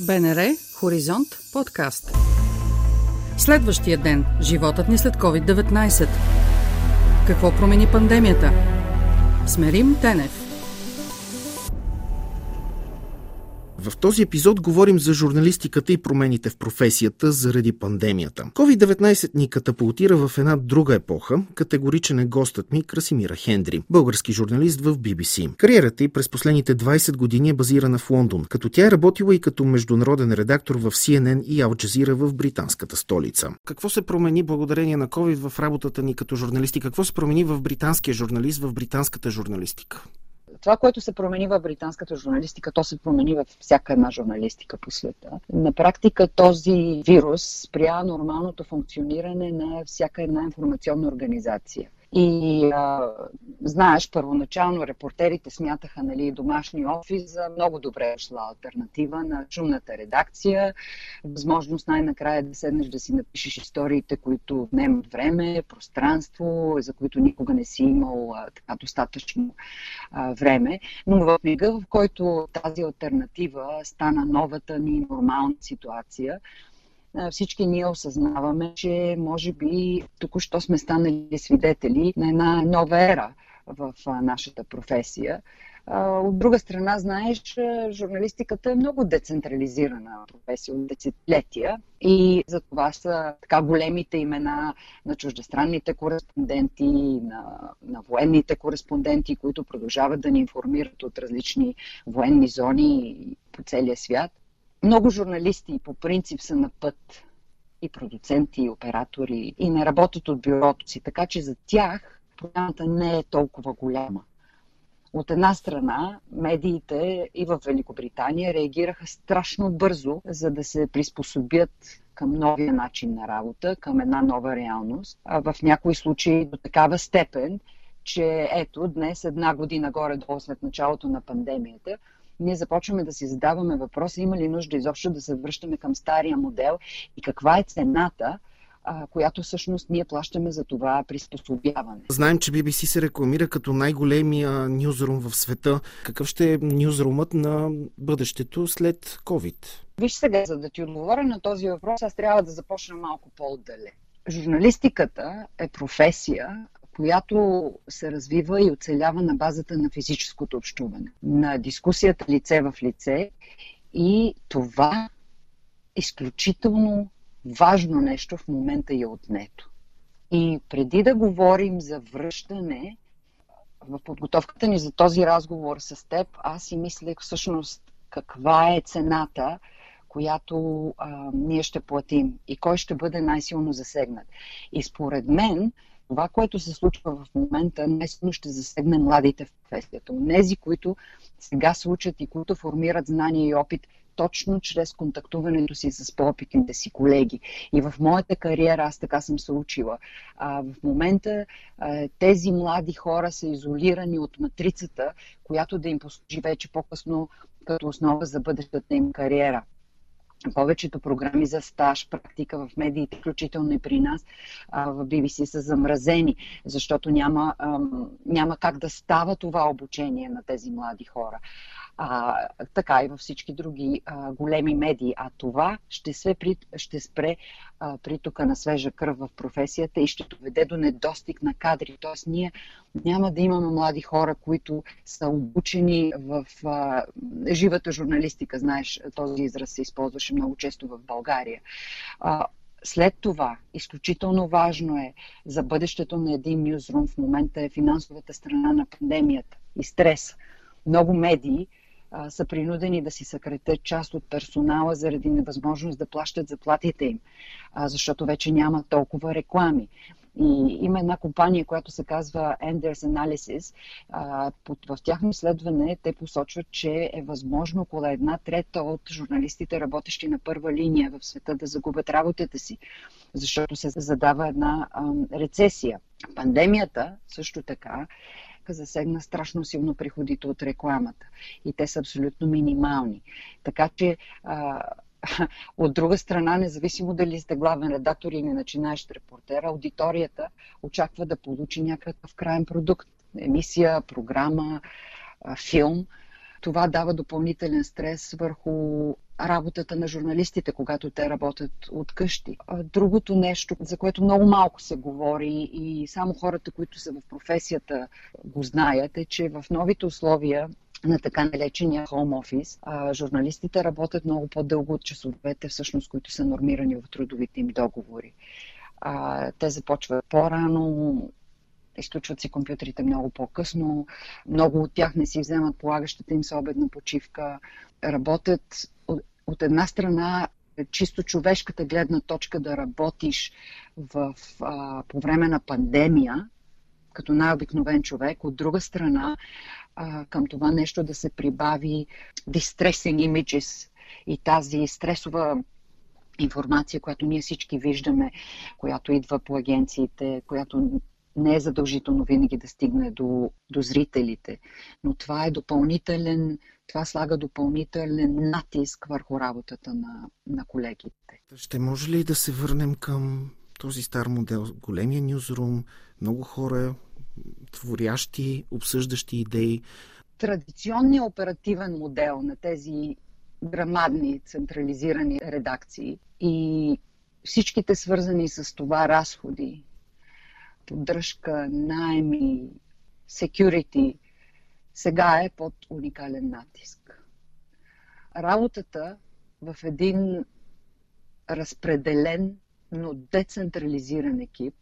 БНР Хоризонт подкаст. Следващия ден. Животът ни след COVID-19. Какво промени пандемията? Смерим Тенев. В този епизод говорим за журналистиката и промените в професията заради пандемията. COVID-19 ни катапултира в една друга епоха. Категоричен е гостът ми Красимира Хендри, български журналист в BBC. Кариерата й през последните 20 години е базирана в Лондон, като тя е работила и като международен редактор в CNN и Al Jazeera в британската столица. Какво се промени благодарение на COVID в работата ни като журналисти? Какво се промени в британския журналист, в британската журналистика? Това, което се промени в британската журналистика, то се промени във всяка една журналистика по света. На практика този вирус спря нормалното функциониране на всяка една информационна организация. И а, знаеш, първоначално репортерите смятаха нали, домашни офис за много добре шла альтернатива на шумната редакция, възможност най-накрая да седнеш да си напишеш историите, които отнемат време, пространство, за които никога не си имал а, така достатъчно а, време. Но в мига, в който тази альтернатива стана новата ни нормална ситуация, всички ние осъзнаваме, че може би току-що сме станали свидетели на една нова ера в нашата професия. От друга страна, знаеш, журналистиката е много децентрализирана професия от десетилетия и за това са така големите имена на чуждестранните кореспонденти, на, на военните кореспонденти, които продължават да ни информират от различни военни зони по целия свят много журналисти по принцип са на път и продуценти, и оператори, и не работят от бюрото си, така че за тях промяната не е толкова голяма. От една страна, медиите и в Великобритания реагираха страшно бързо, за да се приспособят към новия начин на работа, към една нова реалност. А в някои случаи до такава степен, че ето днес, една година горе-долу след началото на пандемията, ние започваме да си задаваме въпроса има ли нужда изобщо да се връщаме към стария модел и каква е цената, а, която всъщност ние плащаме за това приспособяване. Знаем, че BBC се рекламира като най-големия нюзрум в света. Какъв ще е нюзрумът на бъдещето след COVID? Виж сега, за да ти отговоря на този въпрос, аз трябва да започна малко по-отдале. Журналистиката е професия, която се развива и оцелява на базата на физическото общуване, на дискусията лице в лице и това изключително важно нещо в момента е отнето. И преди да говорим за връщане, в подготовката ни за този разговор с теб, аз си мислех всъщност каква е цената, която а, ние ще платим и кой ще бъде най-силно засегнат. И според мен, това, което се случва в момента, наистина ще засегне младите в професията. Нези, които сега се учат и които формират знания и опит точно чрез контактуването си с по-опитните си колеги. И в моята кариера аз така съм се учила. А, в момента тези млади хора са изолирани от матрицата, която да им послужи вече по-късно като основа за бъдещата им кариера повечето програми за стаж, практика в медиите, включително и при нас в BBC са замразени, защото няма, няма как да става това обучение на тези млади хора а, така и във всички други а, големи медии. А това ще, при, ще спре а, притока на свежа кръв в професията и ще доведе до недостиг на кадри. Тоест ние няма да имаме млади хора, които са обучени в а, живата журналистика. Знаеш, този израз се използваше много често в България. А, след това, изключително важно е за бъдещето на един нюзрум в момента е финансовата страна на пандемията и стрес. Много медии са принудени да си съкретят част от персонала заради невъзможност да плащат заплатите им, а, защото вече няма толкова реклами. И има една компания, която се казва Enders Analysis. В тяхно изследване те посочват, че е възможно около една трета от журналистите, работещи на първа линия в света, да загубят работата си, защото се задава една рецесия. Пандемията също така засегна страшно силно приходите от рекламата. И те са абсолютно минимални. Така че а, от друга страна, независимо дали сте главен редактор или начинаещ репортер, аудиторията очаква да получи някакъв крайен продукт. Емисия, програма, филм. Това дава допълнителен стрес върху работата на журналистите, когато те работят от къщи. Другото нещо, за което много малко се говори и само хората, които са в професията го знаят, е, че в новите условия на така наречения home офис. журналистите работят много по-дълго от часовете, всъщност, които са нормирани в трудовите им договори. А, те започват по-рано, изключват си компютрите много по-късно, много от тях не си вземат полагащата им съобедна почивка, работят от, една страна чисто човешката гледна точка да работиш в, а, по време на пандемия, като най-обикновен човек, от друга страна а, към това нещо да се прибави distressing images и тази стресова информация, която ние всички виждаме, която идва по агенциите, която не е задължително винаги да стигне до, до зрителите, но това е допълнителен, това слага допълнителен натиск върху работата на, на колегите. Ще може ли да се върнем към този стар модел? Големия нюзрум, много хора, творящи, обсъждащи идеи. Традиционният оперативен модел на тези грамадни централизирани редакции и всичките свързани с това разходи, поддръжка, найми, security, сега е под уникален натиск. Работата в един разпределен, но децентрализиран екип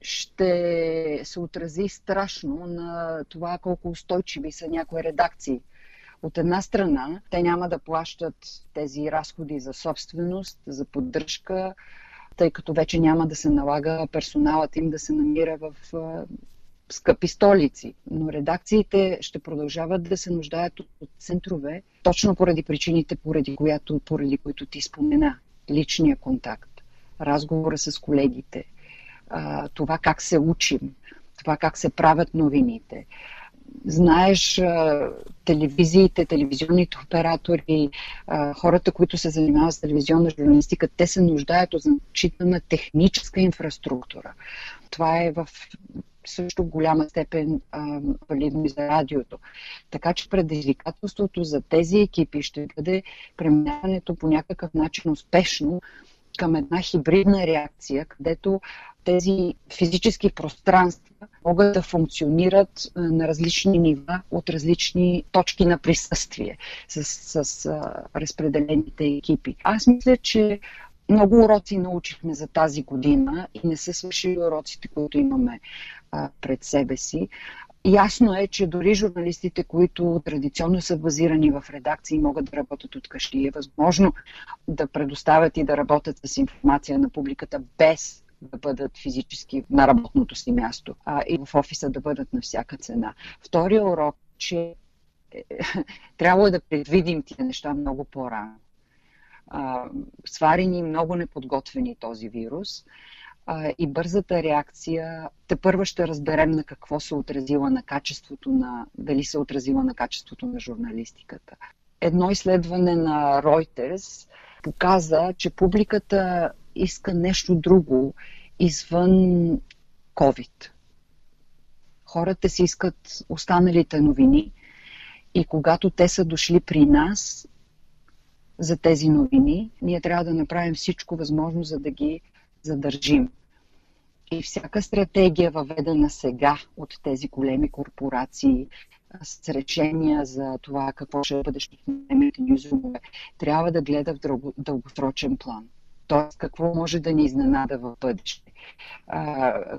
ще се отрази страшно на това колко устойчиви са някои редакции. От една страна, те няма да плащат тези разходи за собственост, за поддръжка, тъй като вече няма да се налага персоналът им да се намира в скъпи столици. Но редакциите ще продължават да се нуждаят от центрове, точно поради причините, поради, която, поради които ти спомена. Личния контакт, разговора с колегите, това как се учим, това как се правят новините. Знаеш, телевизиите, телевизионните оператори, хората, които се занимават с телевизионна журналистика, те се нуждаят от значителна техническа инфраструктура. Това е в също голяма степен валидно и за радиото. Така че предизвикателството за тези екипи ще бъде преминаването по някакъв начин успешно към една хибридна реакция, където тези физически пространства могат да функционират на различни нива от различни точки на присъствие с, с, с разпределените екипи. Аз мисля, че много уроци научихме за тази година и не са свършили уроците, които имаме а, пред себе си. Ясно е, че дори журналистите, които традиционно са базирани в редакции, могат да работят от къщи. Е възможно да предоставят и да работят с информация на публиката без да бъдат физически на работното си място а, и в офиса да бъдат на всяка цена. Втория урок, че е, трябва да предвидим тия неща много по-рано. сварени много неподготвени този вирус а, и бързата реакция, те първа ще разберем на какво се отразила на качеството на, дали се отразила на качеството на журналистиката. Едно изследване на Reuters показа, че публиката иска нещо друго извън COVID. Хората си искат останалите новини и когато те са дошли при нас за тези новини, ние трябва да направим всичко възможно, за да ги задържим. И всяка стратегия, въведена сега от тези големи корпорации, с решения за това какво ще бъде в немите нюзрумове, трябва да гледа в дългосрочен план. Тоест, какво може да ни изненада в бъдеще.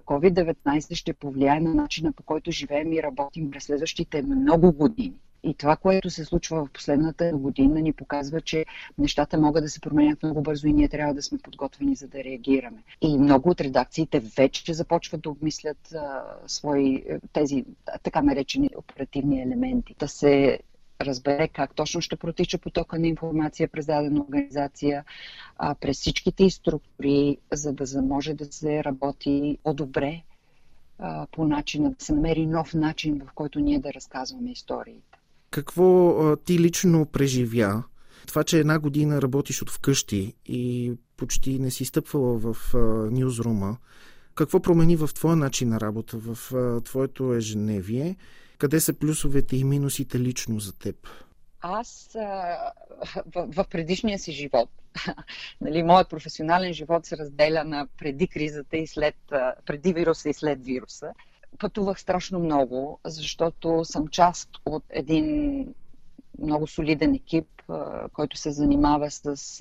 COVID-19 ще повлияе на начина по който живеем и работим през следващите много години. И това, което се случва в последната година, ни показва, че нещата могат да се променят много бързо и ние трябва да сме подготвени за да реагираме. И много от редакциите вече започват да обмислят а, свои тези така наречени оперативни елементи. Да се разбере как точно ще протича потока на информация през дадена организация, а, през всичките структури, за да може да се работи по-добре а, по начина, да се намери нов начин, в който ние да разказваме историите. Какво а, ти лично преживя? Това, че една година работиш от вкъщи и почти не си стъпвала в а, нюзрума, какво промени в твоя начин на работа, в а, твоето ежедневие Къде са плюсовете и минусите лично за теб? Аз в, в предишния си живот, нали, моят професионален живот се разделя на преди кризата и след, преди вируса и след вируса. Пътувах страшно много, защото съм част от един много солиден екип, който се занимава с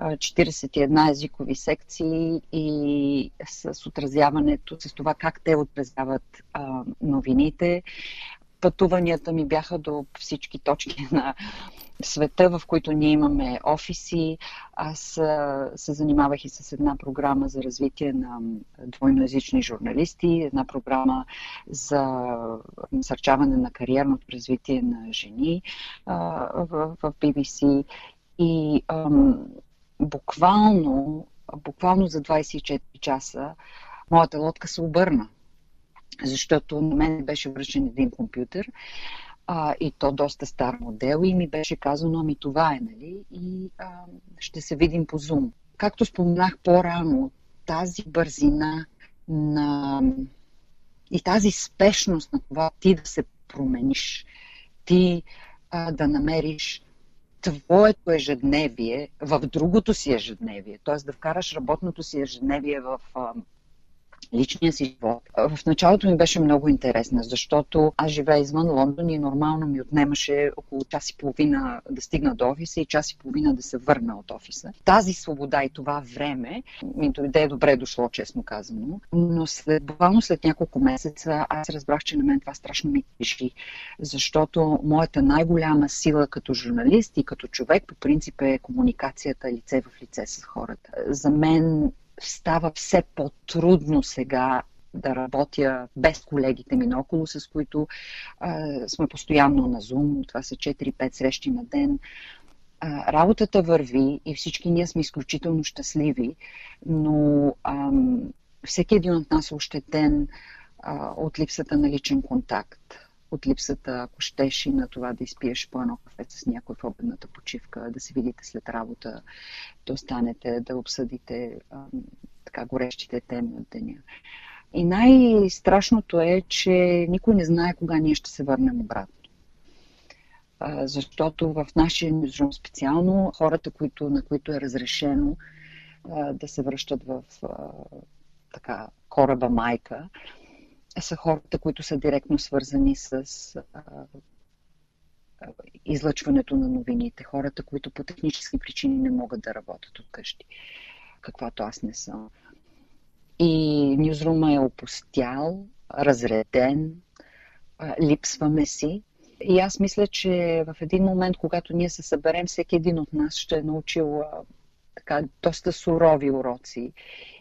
41 езикови секции и с отразяването, с това как те отразяват новините. Пътуванията ми бяха до всички точки на света, в които ние имаме офиси. Аз се занимавах и с една програма за развитие на двойноязични журналисти, една програма за насърчаване на кариерното развитие на жени в, BBC. И буквално, буквално за 24 часа моята лодка се обърна, защото на мен беше връчен един компютър а, и то доста стар модел и ми беше казано, ами това е, нали? И а, ще се видим по Zoom. Както споменах по-рано, тази бързина на и тази спешност на това ти да се промениш, ти а, да намериш твоето ежедневие в другото си ежедневие, т.е. да вкараш работното си ежедневие в личния си живот. В началото ми беше много интересна, защото аз живея извън Лондон и нормално ми отнемаше около час и половина да стигна до офиса и час и половина да се върна от офиса. Тази свобода и това време ми дойде добре дошло, честно казано. Но след, буквално след няколко месеца аз разбрах, че на мен това страшно ми тежи, защото моята най-голяма сила като журналист и като човек по принцип е комуникацията лице в лице с хората. За мен става все по-трудно сега да работя без колегите ми наоколо, с които а, сме постоянно на Zoom. Това са 4-5 срещи на ден. А, работата върви и всички ние сме изключително щастливи, но а, всеки един от нас е ощетен а, от липсата на личен контакт от липсата, ако щеш и на това да изпиеш по едно кафе с някой в обедната почивка, да се видите след работа, да останете, да обсъдите а, така горещите теми от деня. И най-страшното е, че никой не знае кога ние ще се върнем обратно. Защото в нашия нюзрум специално хората, които, на които е разрешено да се връщат в така, кораба майка, са хората, които са директно свързани с а, излъчването на новините, хората, които по технически причини не могат да работят от къщи, каквато аз не съм. И нюзрума е опустял, разреден, липсваме си. И аз мисля, че в един момент, когато ние се съберем, всеки един от нас ще е научил така доста сурови уроци.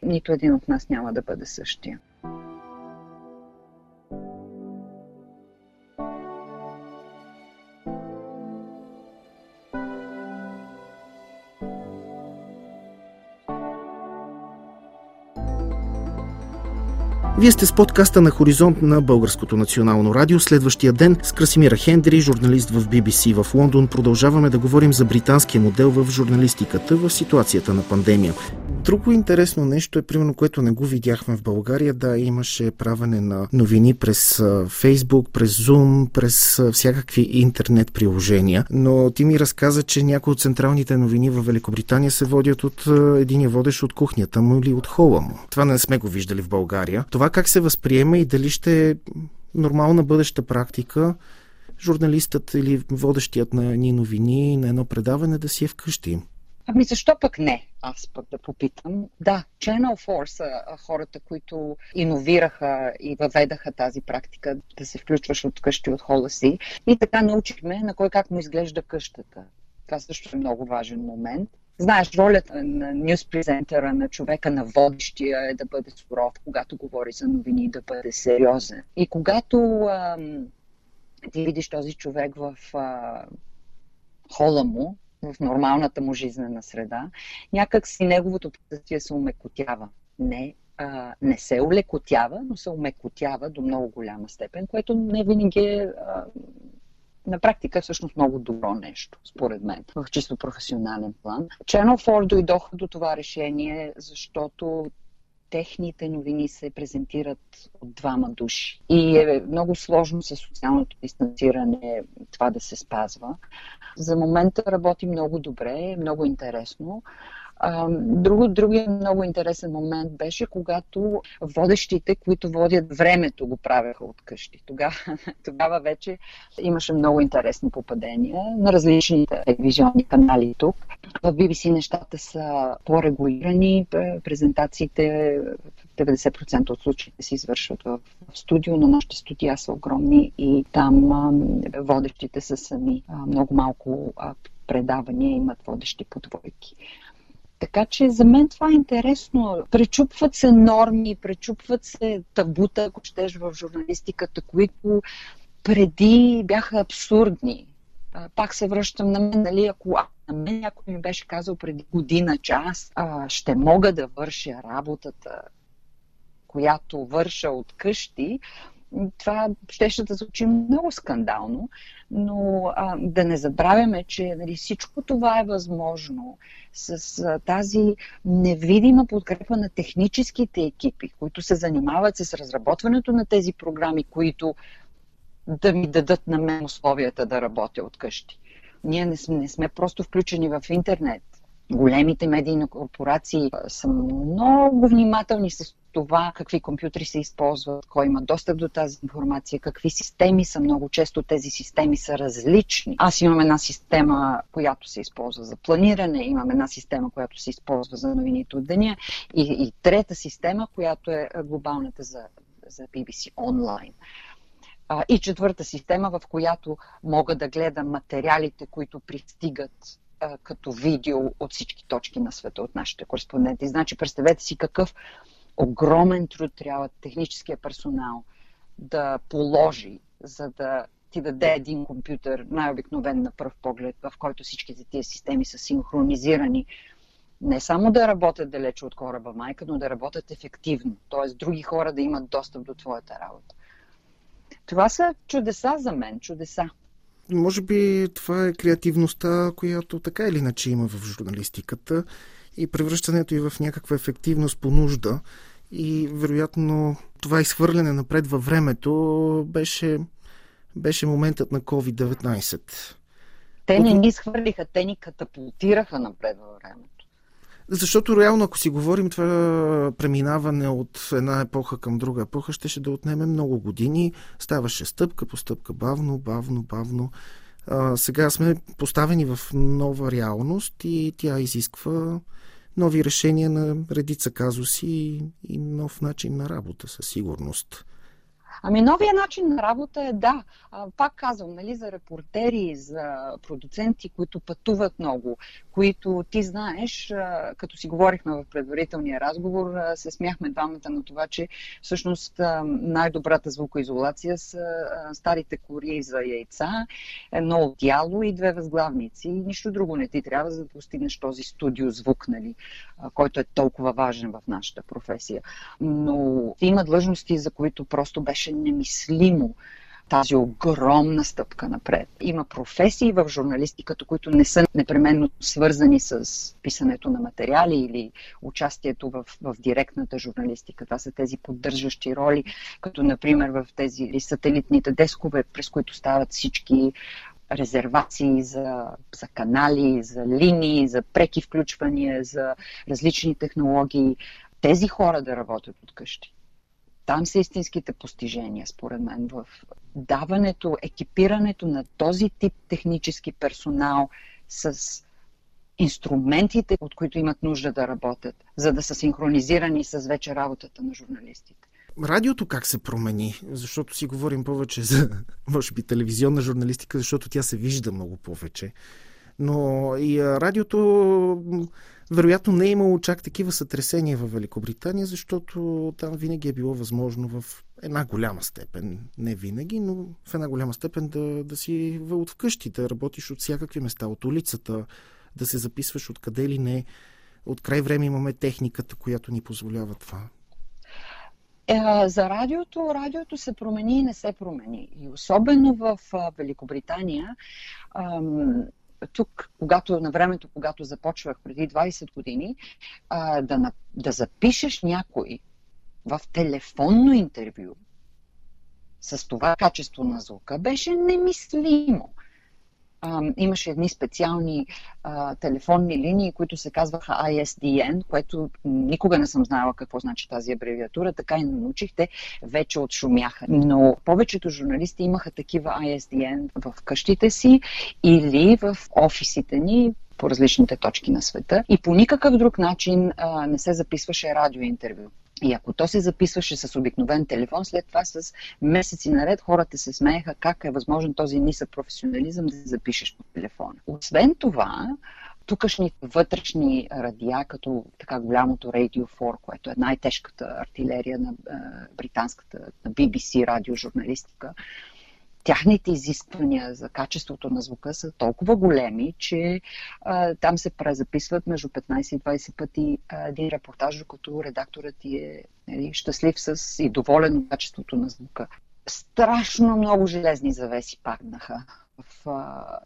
Нито един от нас няма да бъде същия. Вие сте с подкаста на Хоризонт на Българското национално радио. Следващия ден с Красимира Хендри, журналист в BBC в Лондон, продължаваме да говорим за британския модел в журналистиката в ситуацията на пандемия. Друго интересно нещо е, примерно, което не го видяхме в България. Да, имаше правене на новини през Facebook, през Zoom, през всякакви интернет приложения. Но ти ми разказа, че някои от централните новини в Великобритания се водят от един водещ от кухнята му или от хола му. Това не сме го виждали в България. Това как се възприема и дали ще е нормална бъдеща практика журналистът или водещият на ни новини на едно предаване да си е вкъщи? Ами защо пък не? Аз пък да попитам. Да, Channel 4 са хората, които иновираха и въведаха тази практика да се включваш от къщи от хола си. И така научихме на кой как му изглежда къщата. Това също е много важен момент. Знаеш, ролята на нюз презентера, на човека, на водещия е да бъде суров, когато говори за новини, да бъде сериозен. И когато ам, ти видиш този човек в а, хола му, в нормалната му жизнена среда, някак си неговото присъствие се умекотява. Не, а, не се улекотява, но се умекотява до много голяма степен, което не винаги е а, на практика е всъщност много добро нещо, според мен, в чисто професионален план. Channel 4 дойдоха до това решение, защото техните новини се презентират от двама души. И е много сложно със социалното дистанциране това да се спазва. За момента работи много добре, много интересно. Друго, другия много интересен момент беше, когато водещите, които водят времето, го правеха от къщи. Тогава, тогава вече имаше много интересни попадения на различните телевизионни канали тук. В BBC нещата са по-регулирани, презентациите в 90% от случаите се извършват в, студио, но нашите студия са огромни и там водещите са сами. Много малко предавания имат водещи по двойки. Така че за мен това е интересно. Пречупват се норми, пречупват се табута, ако щеш в журналистиката, които преди бяха абсурдни. Пак се връщам на мен, нали, ако на мен някой ми беше казал преди година, че аз а, ще мога да върша работата, която върша от къщи, това щеше да звучи много скандално, но а, да не забравяме, че нали, всичко това е възможно с а, тази невидима подкрепа на техническите екипи, които се занимават с разработването на тези програми, които да ми дадат на мен условията да работя от къщи. Ние не сме, не сме просто включени в интернет. Големите медийни корпорации са много внимателни с това какви компютри се използват, кой има достъп до тази информация, какви системи са. Много често тези системи са различни. Аз имам една система, която се използва за планиране, имам една система, която се използва за новините от деня и, и трета система, която е глобалната за, за BBC онлайн. И четвърта система, в която мога да гледам материалите, които пристигат като видео от всички точки на света от нашите кореспонденти. Значи, представете си какъв огромен труд трябва техническия персонал да положи, за да ти даде един компютър, най-обикновен на пръв поглед, в който всичките тия системи са синхронизирани. Не само да работят далече от кораба майка, но да работят ефективно. Т.е. други хора да имат достъп до твоята работа. Това са чудеса за мен, чудеса. Може би това е креативността, която така или иначе има в журналистиката и превръщането и в някаква ефективност по нужда. И вероятно това изхвърляне напред във времето беше, беше моментът на COVID-19. Те не ни схвърлиха, те ни катапултираха напред във времето. Защото реално, ако си говорим това преминаване от една епоха към друга епоха, ще ще да отнеме много години. Ставаше стъпка по стъпка, бавно, бавно, бавно. А, сега сме поставени в нова реалност и тя изисква нови решения на редица казуси и нов начин на работа със сигурност. Ами новия начин на работа е да. Пак казвам, нали, за репортери, за продуценти, които пътуват много, които ти знаеш, като си говорихме в предварителния разговор, се смяхме двамата на това, че всъщност най-добрата звукоизолация са старите кори за яйца, едно дяло и две възглавници. Нищо друго не ти трябва, за да постигнеш този студио звук, нали, който е толкова важен в нашата професия. Но има длъжности, за които просто беше немислимо тази огромна стъпка напред. Има професии в журналистиката, които не са непременно свързани с писането на материали или участието в, в директната журналистика. Това са тези поддържащи роли, като например в тези сателитните дескове, през които стават всички резервации за, за канали, за линии, за преки включвания, за различни технологии. Тези хора да работят от къщи. Там са истинските постижения, според мен, в даването, екипирането на този тип технически персонал с инструментите, от които имат нужда да работят, за да са синхронизирани с вече работата на журналистите. Радиото как се промени? Защото си говорим повече за, може би, телевизионна журналистика, защото тя се вижда много повече. Но и радиото вероятно не е имало чак такива сътресения в Великобритания, защото там винаги е било възможно в една голяма степен, не винаги, но в една голяма степен да, да си от вкъщи, да работиш от всякакви места, от улицата, да се записваш откъде ли не. От край време имаме техниката, която ни позволява това. Е, за радиото, радиото се промени и не се промени. И особено в Великобритания тук, когато на времето, когато започвах преди 20 години, а, да, да запишеш някой в телефонно интервю с това качество на звука беше немислимо имаше едни специални а, телефонни линии, които се казваха ISDN, което никога не съм знала какво значи тази абревиатура, така и научихте, вече отшумяха. Но повечето журналисти имаха такива ISDN в къщите си или в офисите ни по различните точки на света и по никакъв друг начин а, не се записваше радиоинтервю. И ако то се записваше с обикновен телефон, след това с месеци наред хората се смееха как е възможен този нисък професионализъм да запишеш по телефона. Освен това, тукашните вътрешни радиа, като така голямото Radio 4, което е най-тежката артилерия на британската на BBC радиожурналистика, тяхните изисквания за качеството на звука са толкова големи, че а, там се презаписват между 15 и 20 пъти а, един репортаж, докато редакторът ти е нали, щастлив с и доволен от качеството на звука. Страшно много железни завеси паднаха в а,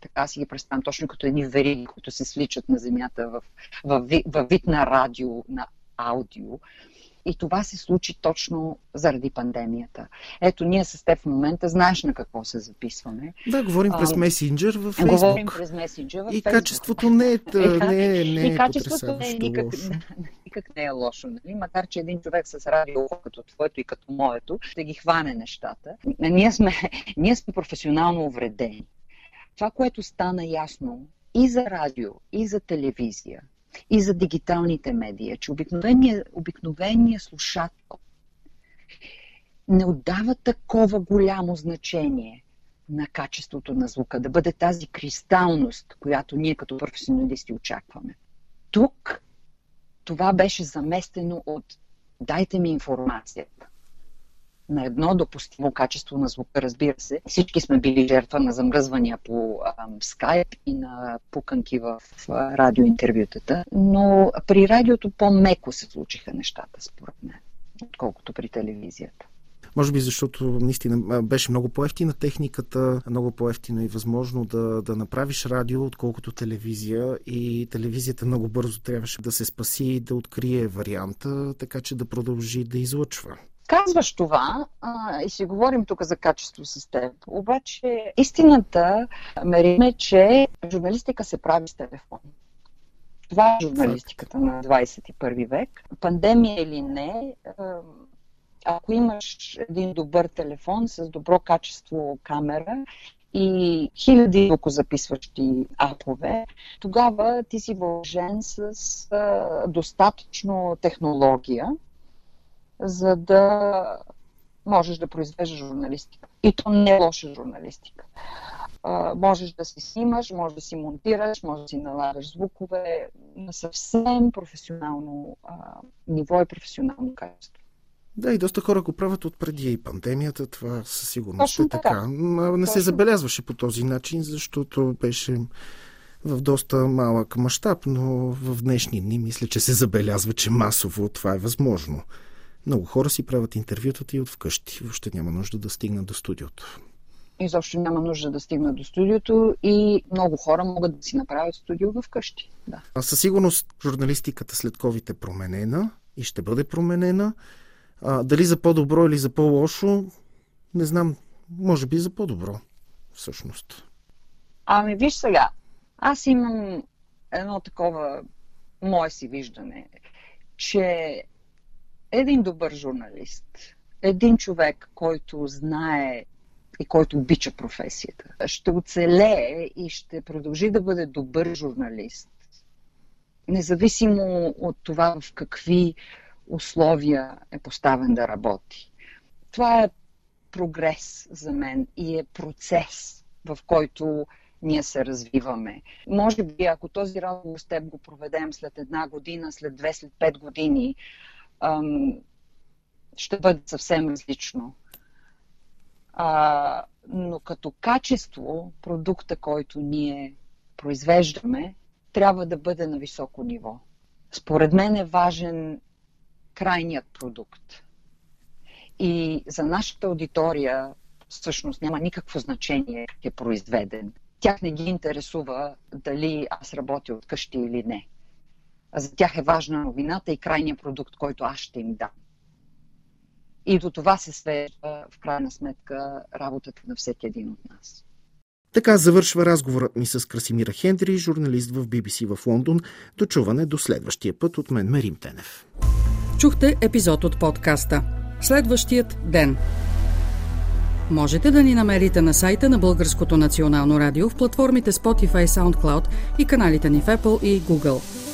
така си ги представям, точно като едни вериги, които се сличат на земята в, в, в, в вид на радио, на аудио. И това се случи точно заради пандемията. Ето, ние с теб в момента знаеш на какво се записваме. Да, говорим през месенджер в Facebook. Говорим през месенджер в И Facebook. качеството не е, не е, не е И качеството не е никак, никак не е лошо. Нали? Макар, че един човек с радио като твоето и като моето ще ги хване нещата. Ние сме, ние сме професионално увредени. Това, което стана ясно и за радио, и за телевизия, и за дигиталните медии, че обикновения, обикновения слушател не отдава такова голямо значение на качеството на звука, да бъде тази кристалност, която ние като професионалисти очакваме. Тук това беше заместено от дайте ми информацията на едно допустимо качество на звука, разбира се. Всички сме били жертва на замръзвания по скайп и на пуканки в радиоинтервютата, но при радиото по-меко се случиха нещата, според мен, отколкото при телевизията. Може би защото наистина беше много по-ефтина техниката, много по-ефтина и възможно да, да направиш радио, отколкото телевизия. И телевизията много бързо трябваше да се спаси и да открие варианта, така че да продължи да излъчва. Казваш това а, и си говорим тук за качество с теб. Обаче истината мериме, че журналистика се прави с телефон. Това е журналистиката на 21 век. Пандемия или не, ако имаш един добър телефон с добро качество камера и хиляди звукозаписващи апове, тогава ти си въоръжен с достатъчно технология, за да можеш да произвеждаш журналистика. И то не е лоша журналистика. А, можеш да си снимаш, можеш да си монтираш, можеш да си налагаш звукове на съвсем професионално а, ниво и професионално качество. Да, и доста хора го правят от преди и пандемията, това със сигурност Точно е така. така. Не Точно. се забелязваше по този начин, защото беше в доста малък мащаб, но в днешни дни мисля, че се забелязва, че масово това е възможно. Много хора си правят интервютата и от вкъщи. Въобще няма нужда да стигнат до студиото. Изобщо няма нужда да стигнат до студиото и много хора могат да си направят студио вкъщи. Да. А със сигурност журналистиката след COVID е променена и ще бъде променена. А, дали за по-добро или за по-лошо, не знам. Може би за по-добро, всъщност. Ами виж сега, аз имам едно такова мое си виждане, че един добър журналист, един човек, който знае и който обича професията, ще оцелее и ще продължи да бъде добър журналист, независимо от това в какви условия е поставен да работи. Това е прогрес за мен и е процес, в който ние се развиваме. Може би, ако този разговор с теб го проведем след една година, след две, след пет години, ам, ще бъде съвсем различно. А, но като качество, продукта, който ние произвеждаме, трябва да бъде на високо ниво. Според мен е важен крайният продукт. И за нашата аудитория всъщност няма никакво значение как е произведен. тях не ги интересува дали аз работя от къщи или не. За тях е важна новината и крайният продукт, който аз ще им дам. И до това се свежда в крайна сметка работата на всеки един от нас. Така завършва разговорът ми с Красимира Хендри, журналист в BBC в Лондон. Дочуване до следващия път от мен Мерим Тенев. Чухте епизод от подкаста. Следващият ден. Можете да ни намерите на сайта на Българското национално радио в платформите Spotify, SoundCloud и каналите ни в Apple и Google.